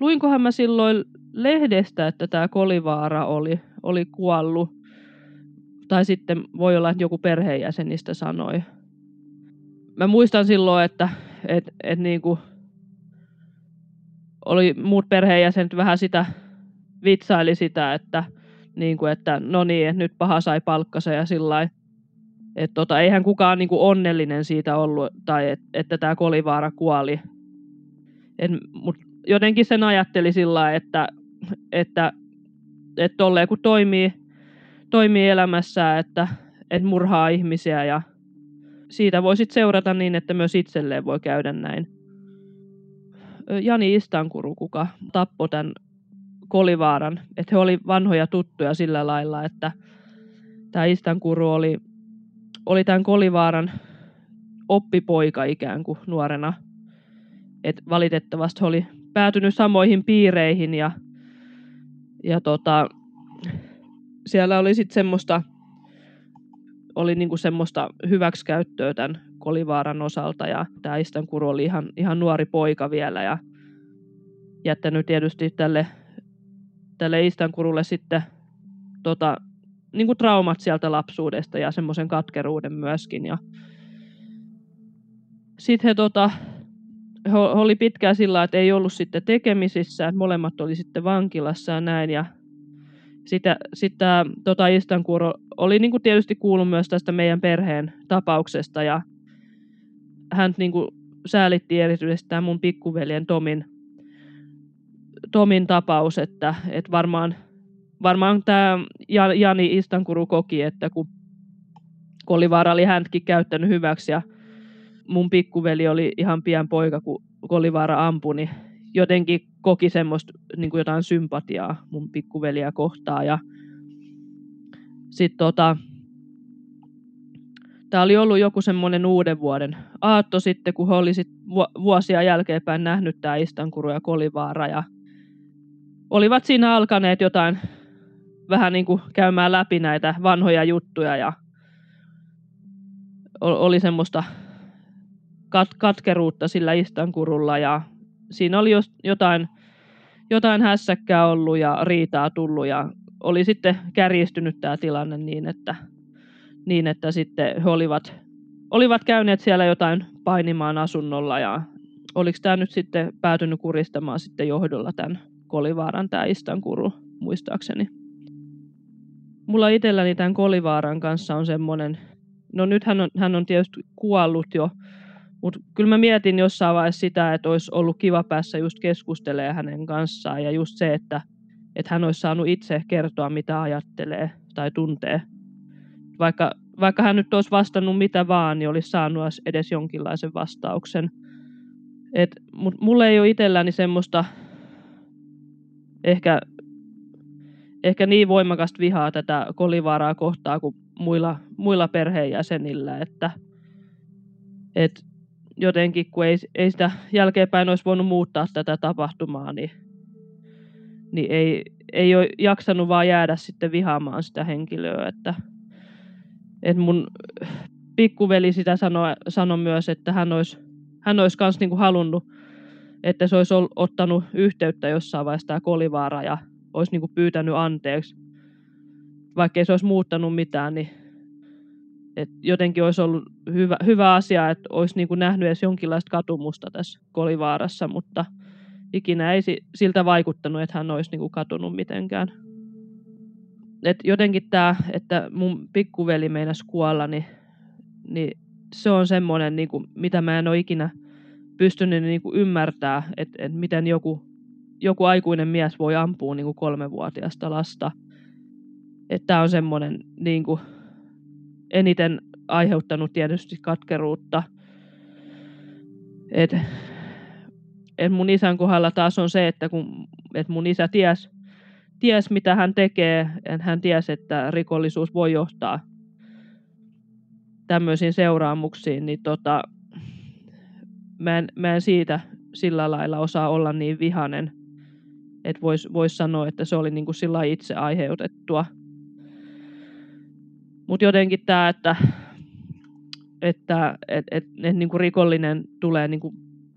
[SPEAKER 1] Luinkohan mä silloin lehdestä, että tämä Kolivaara oli, oli kuollut. Tai sitten voi olla, että joku perheenjäsenistä sanoi. Mä muistan silloin, että et, et niinku oli muut perheenjäsenet vähän sitä, vitsaili sitä, että, niinku, että no niin, että nyt paha sai palkkansa ja sillä että tota, eihän kukaan niinku onnellinen siitä ollut, tai et, että tämä Kolivaara kuoli. Et, mut jotenkin sen ajatteli sillä että, että, että tolleen kun toimii, toimii elämässä, että, että murhaa ihmisiä ja siitä voi sitten seurata niin, että myös itselleen voi käydä näin. Jani Istankuru, kuka tappoi tämän Kolivaaran, että he oli vanhoja tuttuja sillä lailla, että tämä Istankuru oli oli tämän Kolivaaran oppipoika ikään kuin nuorena. Et valitettavasti oli päätynyt samoihin piireihin ja, ja tota, siellä oli sitten semmoista, oli niinku semmoista hyväksikäyttöä tämän Kolivaaran osalta ja tämä Istankuru oli ihan, ihan nuori poika vielä ja jättänyt tietysti tälle, tälle Istankurulle sitten tota, niin kuin traumat sieltä lapsuudesta ja semmoisen katkeruuden myöskin. Ja sitten he, tota, he oli pitkään sillä että ei ollut sitten tekemisissä, että molemmat oli sitten vankilassa ja näin. Ja, Sitten, sitten tota Istankuro oli niin kuin tietysti kuullut myös tästä meidän perheen tapauksesta ja hän niin kuin säälitti erityisesti tämä mun pikkuveljen Tomin, Tomin tapaus, että, että varmaan, varmaan tämä Jani Istankuru koki, että kun Kolivaara oli häntäkin käyttänyt hyväksi ja mun pikkuveli oli ihan pian poika, kun Kolivaara ampui, niin jotenkin koki semmoista niin kuin jotain sympatiaa mun pikkuveliä kohtaan. Ja sitten tota, tämä oli ollut joku semmoinen uuden vuoden aatto sitten, kun he oli sit vuosia jälkeenpäin nähnyt tämä Istankuru ja Kolivaara ja olivat siinä alkaneet jotain vähän niin kuin käymään läpi näitä vanhoja juttuja ja oli semmoista kat- katkeruutta sillä Istankurulla ja siinä oli jotain, jotain hässäkkää ollut ja riitaa tullut ja oli sitten kärjistynyt tämä tilanne niin, että, niin, että sitten he olivat, olivat käyneet siellä jotain painimaan asunnolla ja oliko tämä nyt sitten päätynyt kuristamaan sitten johdolla tämän Kolivaaran tämä Istankuru muistaakseni. Mulla itselläni tämän Kolivaaran kanssa on semmoinen, no nyt hän on, hän on tietysti kuollut jo, mutta kyllä mä mietin jossain vaiheessa sitä, että olisi ollut kiva päässä just keskustelemaan hänen kanssaan ja just se, että, että hän olisi saanut itse kertoa, mitä ajattelee tai tuntee. Vaikka, vaikka hän nyt olisi vastannut mitä vaan, niin olisi saanut edes jonkinlaisen vastauksen. Et, mut mulle ei ole itselläni semmoista ehkä, ehkä niin voimakasta vihaa tätä kolivaaraa kohtaa kuin muilla, muilla perheenjäsenillä, että et jotenkin, kun ei, ei sitä jälkeenpäin olisi voinut muuttaa tätä tapahtumaa, niin, niin ei, ei ole jaksanut vaan jäädä sitten vihaamaan sitä henkilöä. Että, että mun pikkuveli sitä sanoi, sanoi myös, että hän olisi, hän olisi myös niin kuin halunnut, että se olisi ottanut yhteyttä jossain vaiheessa tämä Kolivaara ja olisi niin kuin pyytänyt anteeksi. Vaikka ei se olisi muuttanut mitään, niin et jotenkin olisi ollut hyvä, hyvä asia, että olisi niin kuin nähnyt edes jonkinlaista katumusta tässä Kolivaarassa, mutta ikinä ei siltä vaikuttanut, että hän olisi niin kuin katunut mitenkään. Et jotenkin tämä, että mun pikkuveli meinasi kuolla, niin, niin se on semmoinen, niin kuin, mitä mä en ole ikinä pystynyt niin kuin ymmärtää, että, että miten joku, joku aikuinen mies voi ampua niin kuin kolmevuotiaasta lasta. Että on semmoinen niin kuin, eniten aiheuttanut tietysti katkeruutta. Et, et mun isän kohdalla taas on se, että kun et mun isä ties, ties, mitä hän tekee, hän ties, että rikollisuus voi johtaa tämmöisiin seuraamuksiin, niin tota, mä, en, mä en siitä sillä lailla osaa olla niin vihanen, että voisi vois sanoa, että se oli niinku sillä itse aiheutettua – mutta jotenkin tämä, että, että et, et, et, niin kuin rikollinen tulee niin kuin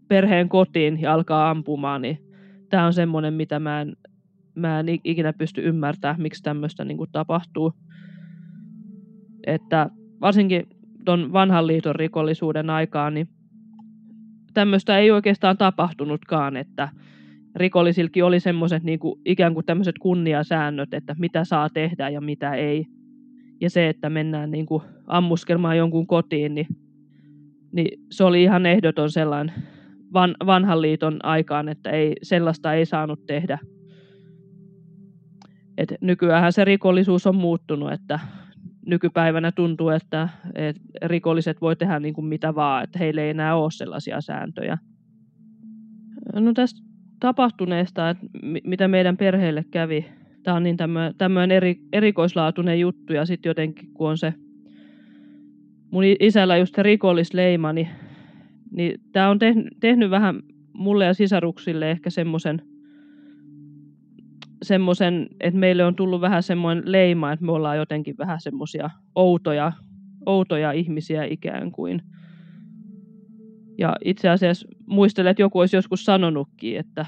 [SPEAKER 1] perheen kotiin ja alkaa ampumaan, niin tämä on semmoinen, mitä mä en, mä en ikinä pysty ymmärtämään, miksi tämmöistä niin kuin tapahtuu. Että varsinkin tuon vanhan liiton rikollisuuden aikaan, niin tämmöistä ei oikeastaan tapahtunutkaan, että rikollisilkin oli semmoiset niin kuin, ikään kuin tämmöiset kunniasäännöt, että mitä saa tehdä ja mitä ei ja se, että mennään niin kuin ammuskelmaan jonkun kotiin, niin, niin se oli ihan ehdoton sellainen van, vanhan liiton aikaan, että ei, sellaista ei saanut tehdä. Et nykyään se rikollisuus on muuttunut, että nykypäivänä tuntuu, että, että rikolliset voi tehdä niin kuin mitä vaan, että heillä ei enää ole sellaisia sääntöjä. No tästä tapahtuneesta, että mitä meidän perheelle kävi, tämä on niin tämmöinen eri, erikoislaatuinen juttu ja sitten jotenkin kun on se mun isällä just se rikollisleima, niin, niin tämä on tehnyt, tehnyt vähän mulle ja sisaruksille ehkä semmoisen, semmoisen, että meille on tullut vähän semmoinen leima, että me ollaan jotenkin vähän semmoisia outoja, outoja ihmisiä ikään kuin. Ja itse asiassa muistelen, että joku olisi joskus sanonutkin, että,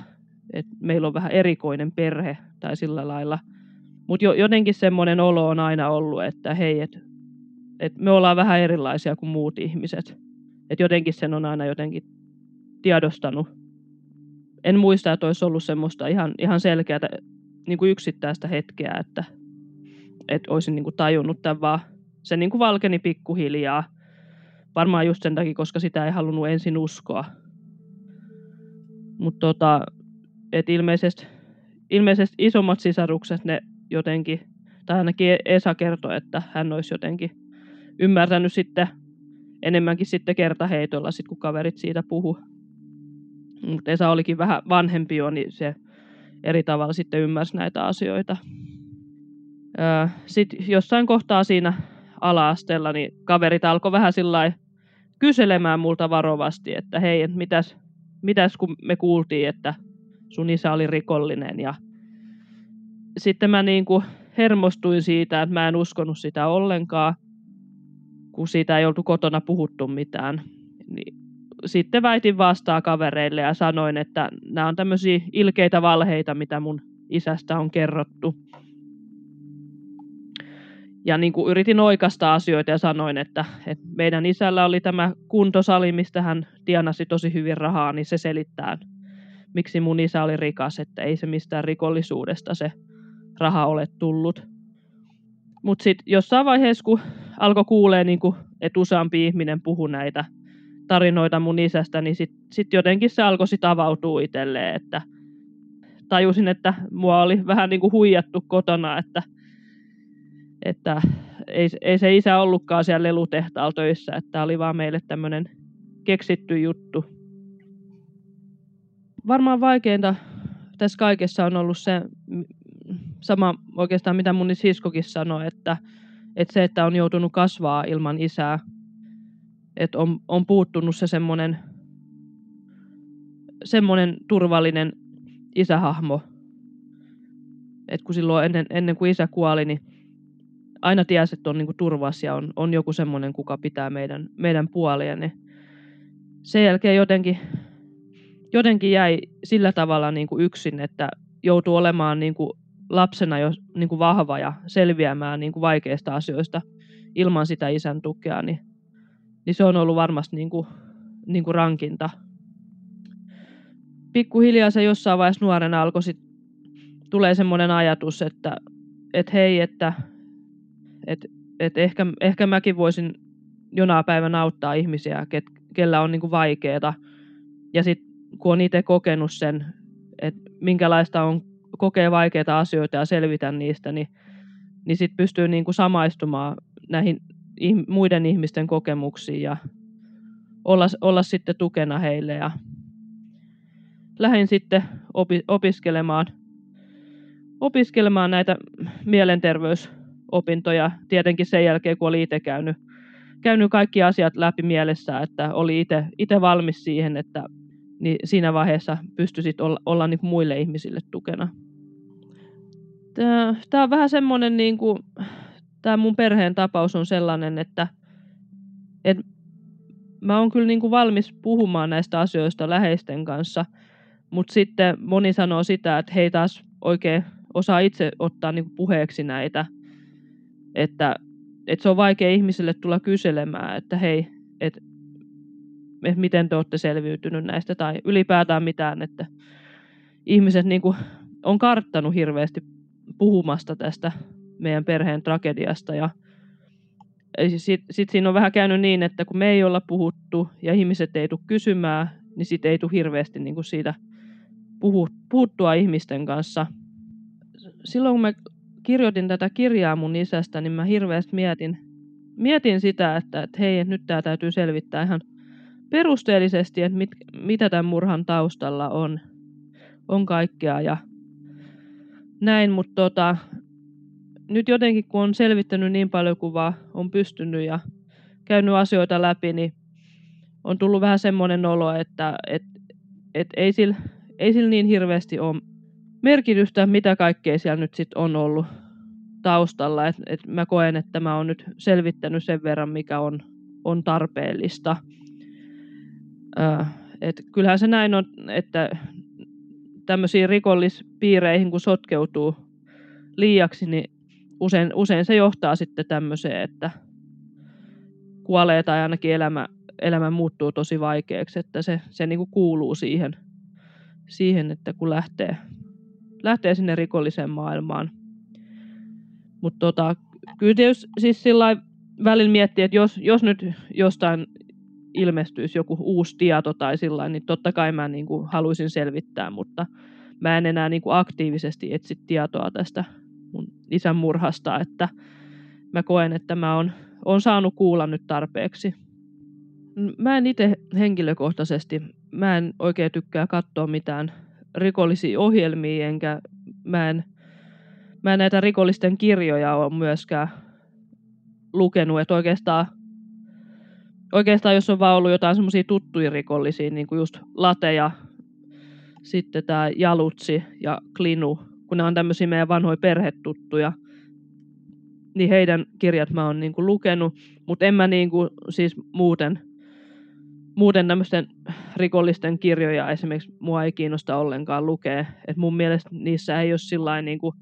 [SPEAKER 1] että meillä on vähän erikoinen perhe tai sillä lailla. Mutta jo, jotenkin semmoinen olo on aina ollut, että hei, että et me ollaan vähän erilaisia kuin muut ihmiset. Että jotenkin sen on aina jotenkin tiedostanut. En muista, että olisi ollut semmoista ihan, ihan selkeää niin kuin yksittäistä hetkeä, että, että olisin niin kuin tajunnut tämän, vaan se niin kuin valkeni pikkuhiljaa. Varmaan just sen takia, koska sitä ei halunnut ensin uskoa. Mutta tota, et ilmeisesti, ilmeisesti isommat sisarukset, ne jotenkin, tai ainakin Esa kertoi, että hän olisi jotenkin ymmärtänyt sitten enemmänkin sitten kertaheitolla, sit kun kaverit siitä puhu. Mutta Esa olikin vähän vanhempi jo, niin se eri tavalla sitten ymmärsi näitä asioita. Sitten jossain kohtaa siinä ala-asteella, niin kaverit alkoi vähän sillä kyselemään multa varovasti, että hei, mitäs, mitäs kun me kuultiin, että sun isä oli rikollinen. Ja sitten mä niin kuin hermostuin siitä, että mä en uskonut sitä ollenkaan, kun siitä ei oltu kotona puhuttu mitään. Niin sitten väitin vastaan kavereille ja sanoin, että nämä on tämmöisiä ilkeitä valheita, mitä mun isästä on kerrottu. Ja niin kuin yritin oikasta asioita ja sanoin, että, että meidän isällä oli tämä kuntosali, mistä hän tienasi tosi hyvin rahaa, niin se selittää, miksi mun isä oli rikas, että ei se mistään rikollisuudesta se raha ole tullut. Mutta sitten jossain vaiheessa, kun alkoi kuulee, niin että useampi ihminen puhui näitä tarinoita mun isästä, niin sitten sit jotenkin se alkoi sit avautua itselleen, että tajusin, että mua oli vähän niin huijattu kotona, että, että ei, ei se isä ollutkaan siellä lelutehtaalla töissä, että oli vaan meille tämmöinen keksitty juttu. Varmaan vaikeinta tässä kaikessa on ollut se sama oikeastaan, mitä mun siskokin sanoi, että, että se, että on joutunut kasvaa ilman isää, että on, on puuttunut se semmoinen semmoinen turvallinen isähahmo, että kun silloin ennen, ennen kuin isä kuoli, niin aina tiesi, että on niin turvas ja on, on joku semmoinen, kuka pitää meidän, meidän puolia, niin sen jälkeen jotenkin, jotenkin jäi sillä tavalla niin kuin yksin, että joutuu olemaan niin kuin lapsena jo niin kuin vahva ja selviämään niin kuin vaikeista asioista ilman sitä isän tukea, niin, niin se on ollut varmasti niin kuin, niin kuin rankinta. Pikkuhiljaa se jossain vaiheessa nuorena alkoi sit, tulee semmoinen ajatus, että et hei, että et, et ehkä, ehkä mäkin voisin jonaa päivänä auttaa ihmisiä, ket, kellä on niin kuin vaikeaa. Ja sitten kun on itse kokenut sen, että minkälaista on kokee vaikeita asioita ja selvitä niistä, niin, niin sitten pystyy niin kuin samaistumaan näihin muiden ihmisten kokemuksiin ja olla, olla sitten tukena heille. Ja lähdin sitten opi, opiskelemaan, opiskelemaan näitä mielenterveysopintoja tietenkin sen jälkeen, kun oli itse käynyt, käynyt kaikki asiat läpi mielessä, että oli itse valmis siihen, että niin siinä vaiheessa pystyisit olla, olla niin muille ihmisille tukena. Tämä on vähän semmoinen, niin kuin, tämä mun perheen tapaus on sellainen, että, että mä oon kyllä niin kuin valmis puhumaan näistä asioista läheisten kanssa, mutta sitten moni sanoo sitä, että he taas oikein osaa itse ottaa niin kuin puheeksi näitä, että, että se on vaikea ihmisille tulla kyselemään, että hei, että, että miten te olette selviytynyt näistä tai ylipäätään mitään, että ihmiset niin kuin on karttanut hirveästi puhumasta tästä meidän perheen tragediasta. Ja sitten sit siinä on vähän käynyt niin, että kun me ei olla puhuttu ja ihmiset ei tule kysymään, niin sitten ei tule hirveästi niin kuin siitä puhu, puhuttua ihmisten kanssa. Silloin kun mä kirjoitin tätä kirjaa mun isästä, niin mä hirveästi mietin, mietin sitä, että, että hei, nyt tämä täytyy selvittää ihan perusteellisesti, että mit, mitä tämän murhan taustalla on, on kaikkea. Ja näin, mutta tota, nyt jotenkin kun on selvittänyt niin paljon kuin vaan on pystynyt ja käynyt asioita läpi, niin on tullut vähän semmoinen olo, että et, et ei, sillä, ei sillä niin hirveästi ole merkitystä, mitä kaikkea siellä nyt sitten on ollut taustalla. Et, et mä koen, että mä oon nyt selvittänyt sen verran, mikä on, on tarpeellista. Ö, et kyllähän se näin on, että tämmöisiin rikollispiireihin, kun sotkeutuu liiaksi, niin usein, usein se johtaa sitten tämmöiseen, että kuolee tai ainakin elämä, elämä muuttuu tosi vaikeaksi, että se, se niin kuin kuuluu siihen, siihen, että kun lähtee, lähtee sinne rikolliseen maailmaan. Mutta tota, kyllä tietysti siis sillä välillä miettii, että jos, jos nyt jostain ilmestyisi joku uusi tieto tai sillä niin totta kai mä niin kuin haluaisin selvittää, mutta mä en enää niin kuin aktiivisesti etsi tietoa tästä mun isän murhasta, että mä koen, että mä oon, oon saanut kuulla nyt tarpeeksi. Mä en itse henkilökohtaisesti, mä en oikein tykkää katsoa mitään rikollisia ohjelmia, enkä mä en, mä en näitä rikollisten kirjoja ole myöskään lukenut, että oikeastaan, oikeastaan jos on vaan ollut jotain semmoisia tuttuja rikollisia, niin kuin just Late ja sitten tämä Jalutsi ja Klinu, kun ne on tämmöisiä meidän vanhoja perhetuttuja, niin heidän kirjat mä oon niinku lukenut, mutta en mä niinku siis muuten, muuten tämmöisten rikollisten kirjoja esimerkiksi mua ei kiinnosta ollenkaan lukea. Et mun mielestä niissä ei ole sillä niinku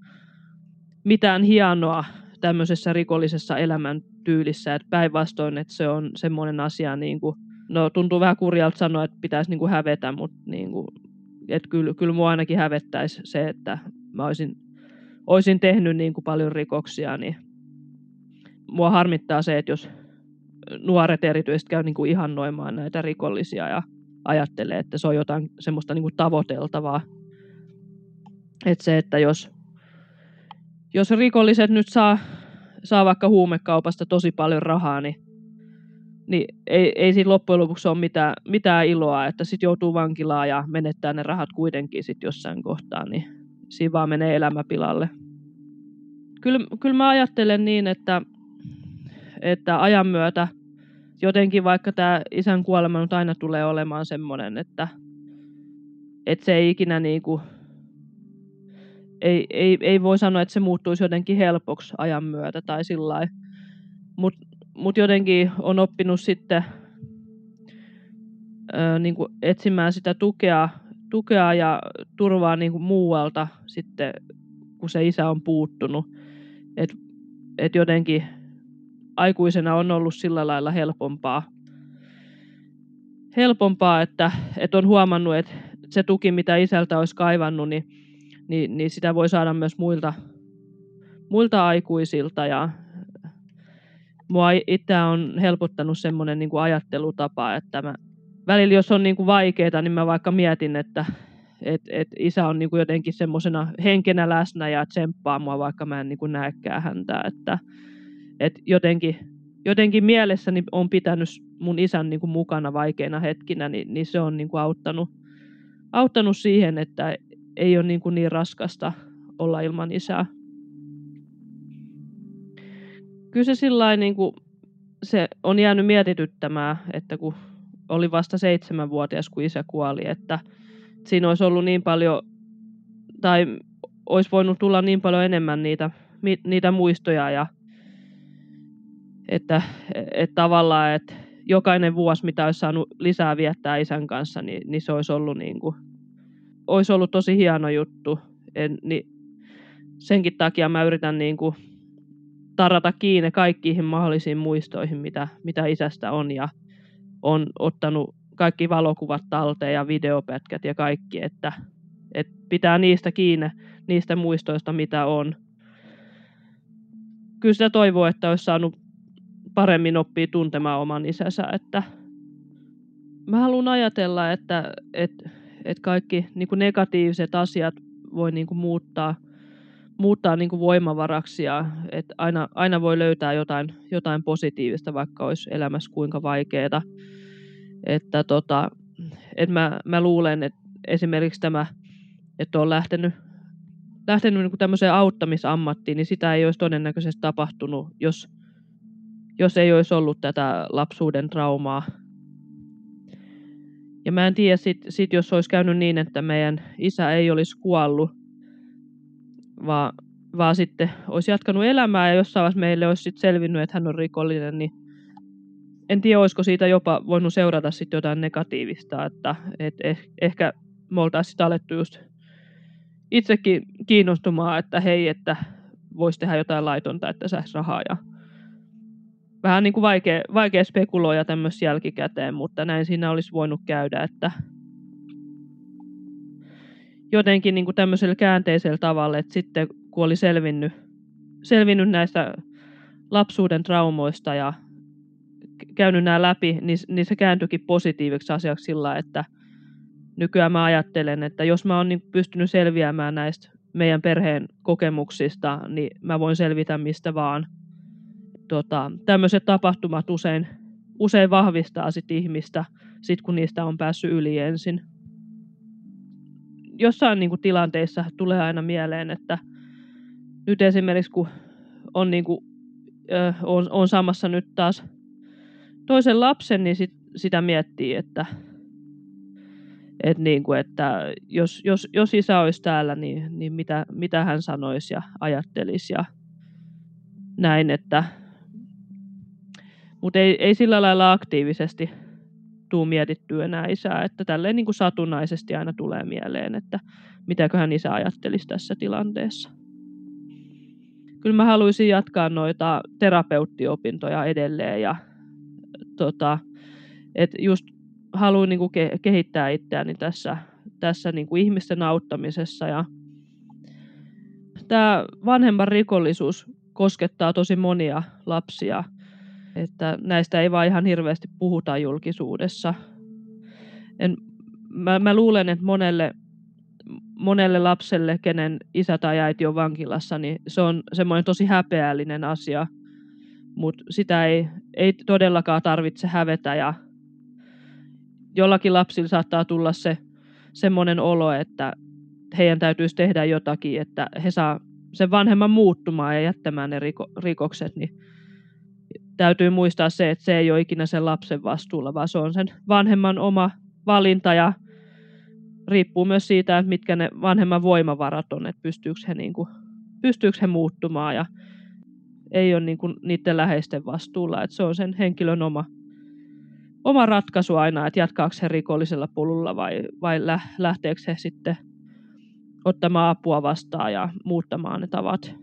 [SPEAKER 1] mitään hienoa tämmöisessä rikollisessa elämäntyylissä, että päinvastoin, että se on semmoinen asia, niin kuin, no tuntuu vähän kurjalta sanoa, että pitäisi niin kuin hävetä, mutta niin kuin, että kyllä, kyllä mua ainakin hävettäisi se, että mä olisin, olisin tehnyt niin kuin paljon rikoksia, niin mua harmittaa se, että jos nuoret erityisesti käy niin kuin ihannoimaan näitä rikollisia ja ajattelee, että se on jotain semmoista niin kuin tavoiteltavaa. Että se, että jos, jos rikolliset nyt saa, saa vaikka huumekaupasta tosi paljon rahaa, niin, niin ei, ei siinä loppujen lopuksi ole mitään, mitään iloa, että sitten joutuu vankilaan ja menettää ne rahat kuitenkin sit jossain kohtaa, niin siinä vaan menee elämäpilalle. Kyllä, kyllä mä ajattelen niin, että, että ajan myötä jotenkin vaikka tämä isän kuolema nyt aina tulee olemaan semmoinen, että, että se ei ikinä niin kuin, ei, ei, ei voi sanoa, että se muuttuisi jotenkin helpoksi ajan myötä tai sillä Mutta mut jotenkin on oppinut sitten ö, niin kuin etsimään sitä tukea, tukea ja turvaa niin kuin muualta sitten, kun se isä on puuttunut. Että et jotenkin aikuisena on ollut sillä lailla helpompaa, helpompaa että, että on huomannut, että se tuki, mitä isältä olisi kaivannut, niin, niin, niin sitä voi saada myös muilta, muilta aikuisilta. Ja mua itse on helpottanut semmoinen niin ajattelutapa, että mä, välillä jos on niin kuin vaikeaa, niin mä vaikka mietin, että et, et isä on niin kuin jotenkin semmoisena henkenä läsnä ja tsemppaa mua, vaikka mä en niin kuin näekään häntä. Että, et jotenkin, jotenkin mielessäni on pitänyt mun isän niin kuin mukana vaikeina hetkinä, niin, niin se on niin kuin auttanut, auttanut siihen, että ei ole niin, kuin niin raskasta olla ilman isää. Kyllä se niin kuin, se on jäänyt mietityttämään, että kun oli vasta seitsemänvuotias, kun isä kuoli, että siinä olisi ollut niin paljon, tai olisi voinut tulla niin paljon enemmän niitä, niitä muistoja ja että, että tavallaan, että jokainen vuosi, mitä olisi saanut lisää viettää isän kanssa, niin, niin se olisi ollut, niin kuin, olisi ollut tosi hieno juttu. En, niin senkin takia mä yritän niin kuin, tarata kiinni kaikkiin mahdollisiin muistoihin, mitä, mitä isästä on. Ja on ottanut kaikki valokuvat talteen ja videopätkät ja kaikki, että, että pitää niistä kiinni, niistä muistoista, mitä on. Kyllä sitä toivoo, että olisi saanut paremmin oppii tuntemaan oman isänsä, että mä haluan ajatella, että, että, että kaikki niin kuin negatiiviset asiat voi niin kuin muuttaa, muuttaa niin kuin voimavaraksi ja että aina, aina voi löytää jotain, jotain positiivista, vaikka olisi elämässä kuinka vaikeaa. Että tota, että mä, mä luulen, että esimerkiksi tämä, että on lähtenyt, lähtenyt niin kuin tämmöiseen auttamisammattiin, niin sitä ei olisi todennäköisesti tapahtunut, jos jos ei olisi ollut tätä lapsuuden traumaa. Ja mä en tiedä sit, sit jos olisi käynyt niin, että meidän isä ei olisi kuollut, vaan, vaan sitten olisi jatkanut elämää ja jossain vaiheessa meille olisi sitten selvinnyt, että hän on rikollinen, niin en tiedä, olisiko siitä jopa voinut seurata sitten jotain negatiivista, että et eh, ehkä me oltaisiin alettu just itsekin kiinnostumaan, että hei, että voisi tehdä jotain laitonta, että saisi rahaa ja vähän niin kuin vaikea, vaikea spekuloida tämmöistä jälkikäteen, mutta näin siinä olisi voinut käydä, että jotenkin niin kuin tämmöisellä käänteisellä tavalla, että sitten kun oli selvinnyt, selvinnyt näistä lapsuuden traumoista ja käynyt nämä läpi, niin, niin se kääntyikin positiiviseksi asiaksi sillä, että nykyään mä ajattelen, että jos mä oon niin pystynyt selviämään näistä meidän perheen kokemuksista, niin mä voin selvitä mistä vaan. Tota, tämmöiset tapahtumat usein, usein vahvistaa sit ihmistä, sit kun niistä on päässyt yli ensin. Jossain niin kuin, tilanteissa tulee aina mieleen, että nyt esimerkiksi kun on, niin kuin, ö, on, on samassa nyt taas toisen lapsen, niin sit, sitä miettii, että, et niin kuin, että jos, jos, jos isä olisi täällä, niin, niin mitä, mitä hän sanoisi ja ajattelisi ja näin, että mutta ei, ei sillä lailla aktiivisesti tuu mietittyä enää isää, että tälleen niin kuin satunnaisesti aina tulee mieleen, että mitäköhän isä ajattelisi tässä tilanteessa. Kyllä mä haluaisin jatkaa noita terapeuttiopintoja edelleen ja tota, että just haluan niin kuin ke- kehittää itseäni tässä, tässä niin kuin ihmisten auttamisessa. Ja tämä vanhemman rikollisuus koskettaa tosi monia lapsia, että näistä ei vaan ihan hirveästi puhuta julkisuudessa. En, mä, mä luulen, että monelle, monelle lapselle, kenen isä tai äiti on vankilassa, niin se on semmoinen tosi häpeällinen asia, mutta sitä ei, ei todellakaan tarvitse hävetä ja jollakin lapsilla saattaa tulla se semmoinen olo, että heidän täytyisi tehdä jotakin, että he saa sen vanhemman muuttumaan ja jättämään ne riko, rikokset, niin täytyy muistaa se, että se ei ole ikinä sen lapsen vastuulla, vaan se on sen vanhemman oma valinta ja riippuu myös siitä, että mitkä ne vanhemman voimavarat on, että pystyykö he, niin kuin, pystyykö he muuttumaan ja ei ole niin kuin niiden läheisten vastuulla, että se on sen henkilön oma oma ratkaisu aina, että jatkaako he rikollisella polulla vai, vai lähteekö he sitten ottamaan apua vastaan ja muuttamaan ne tavat.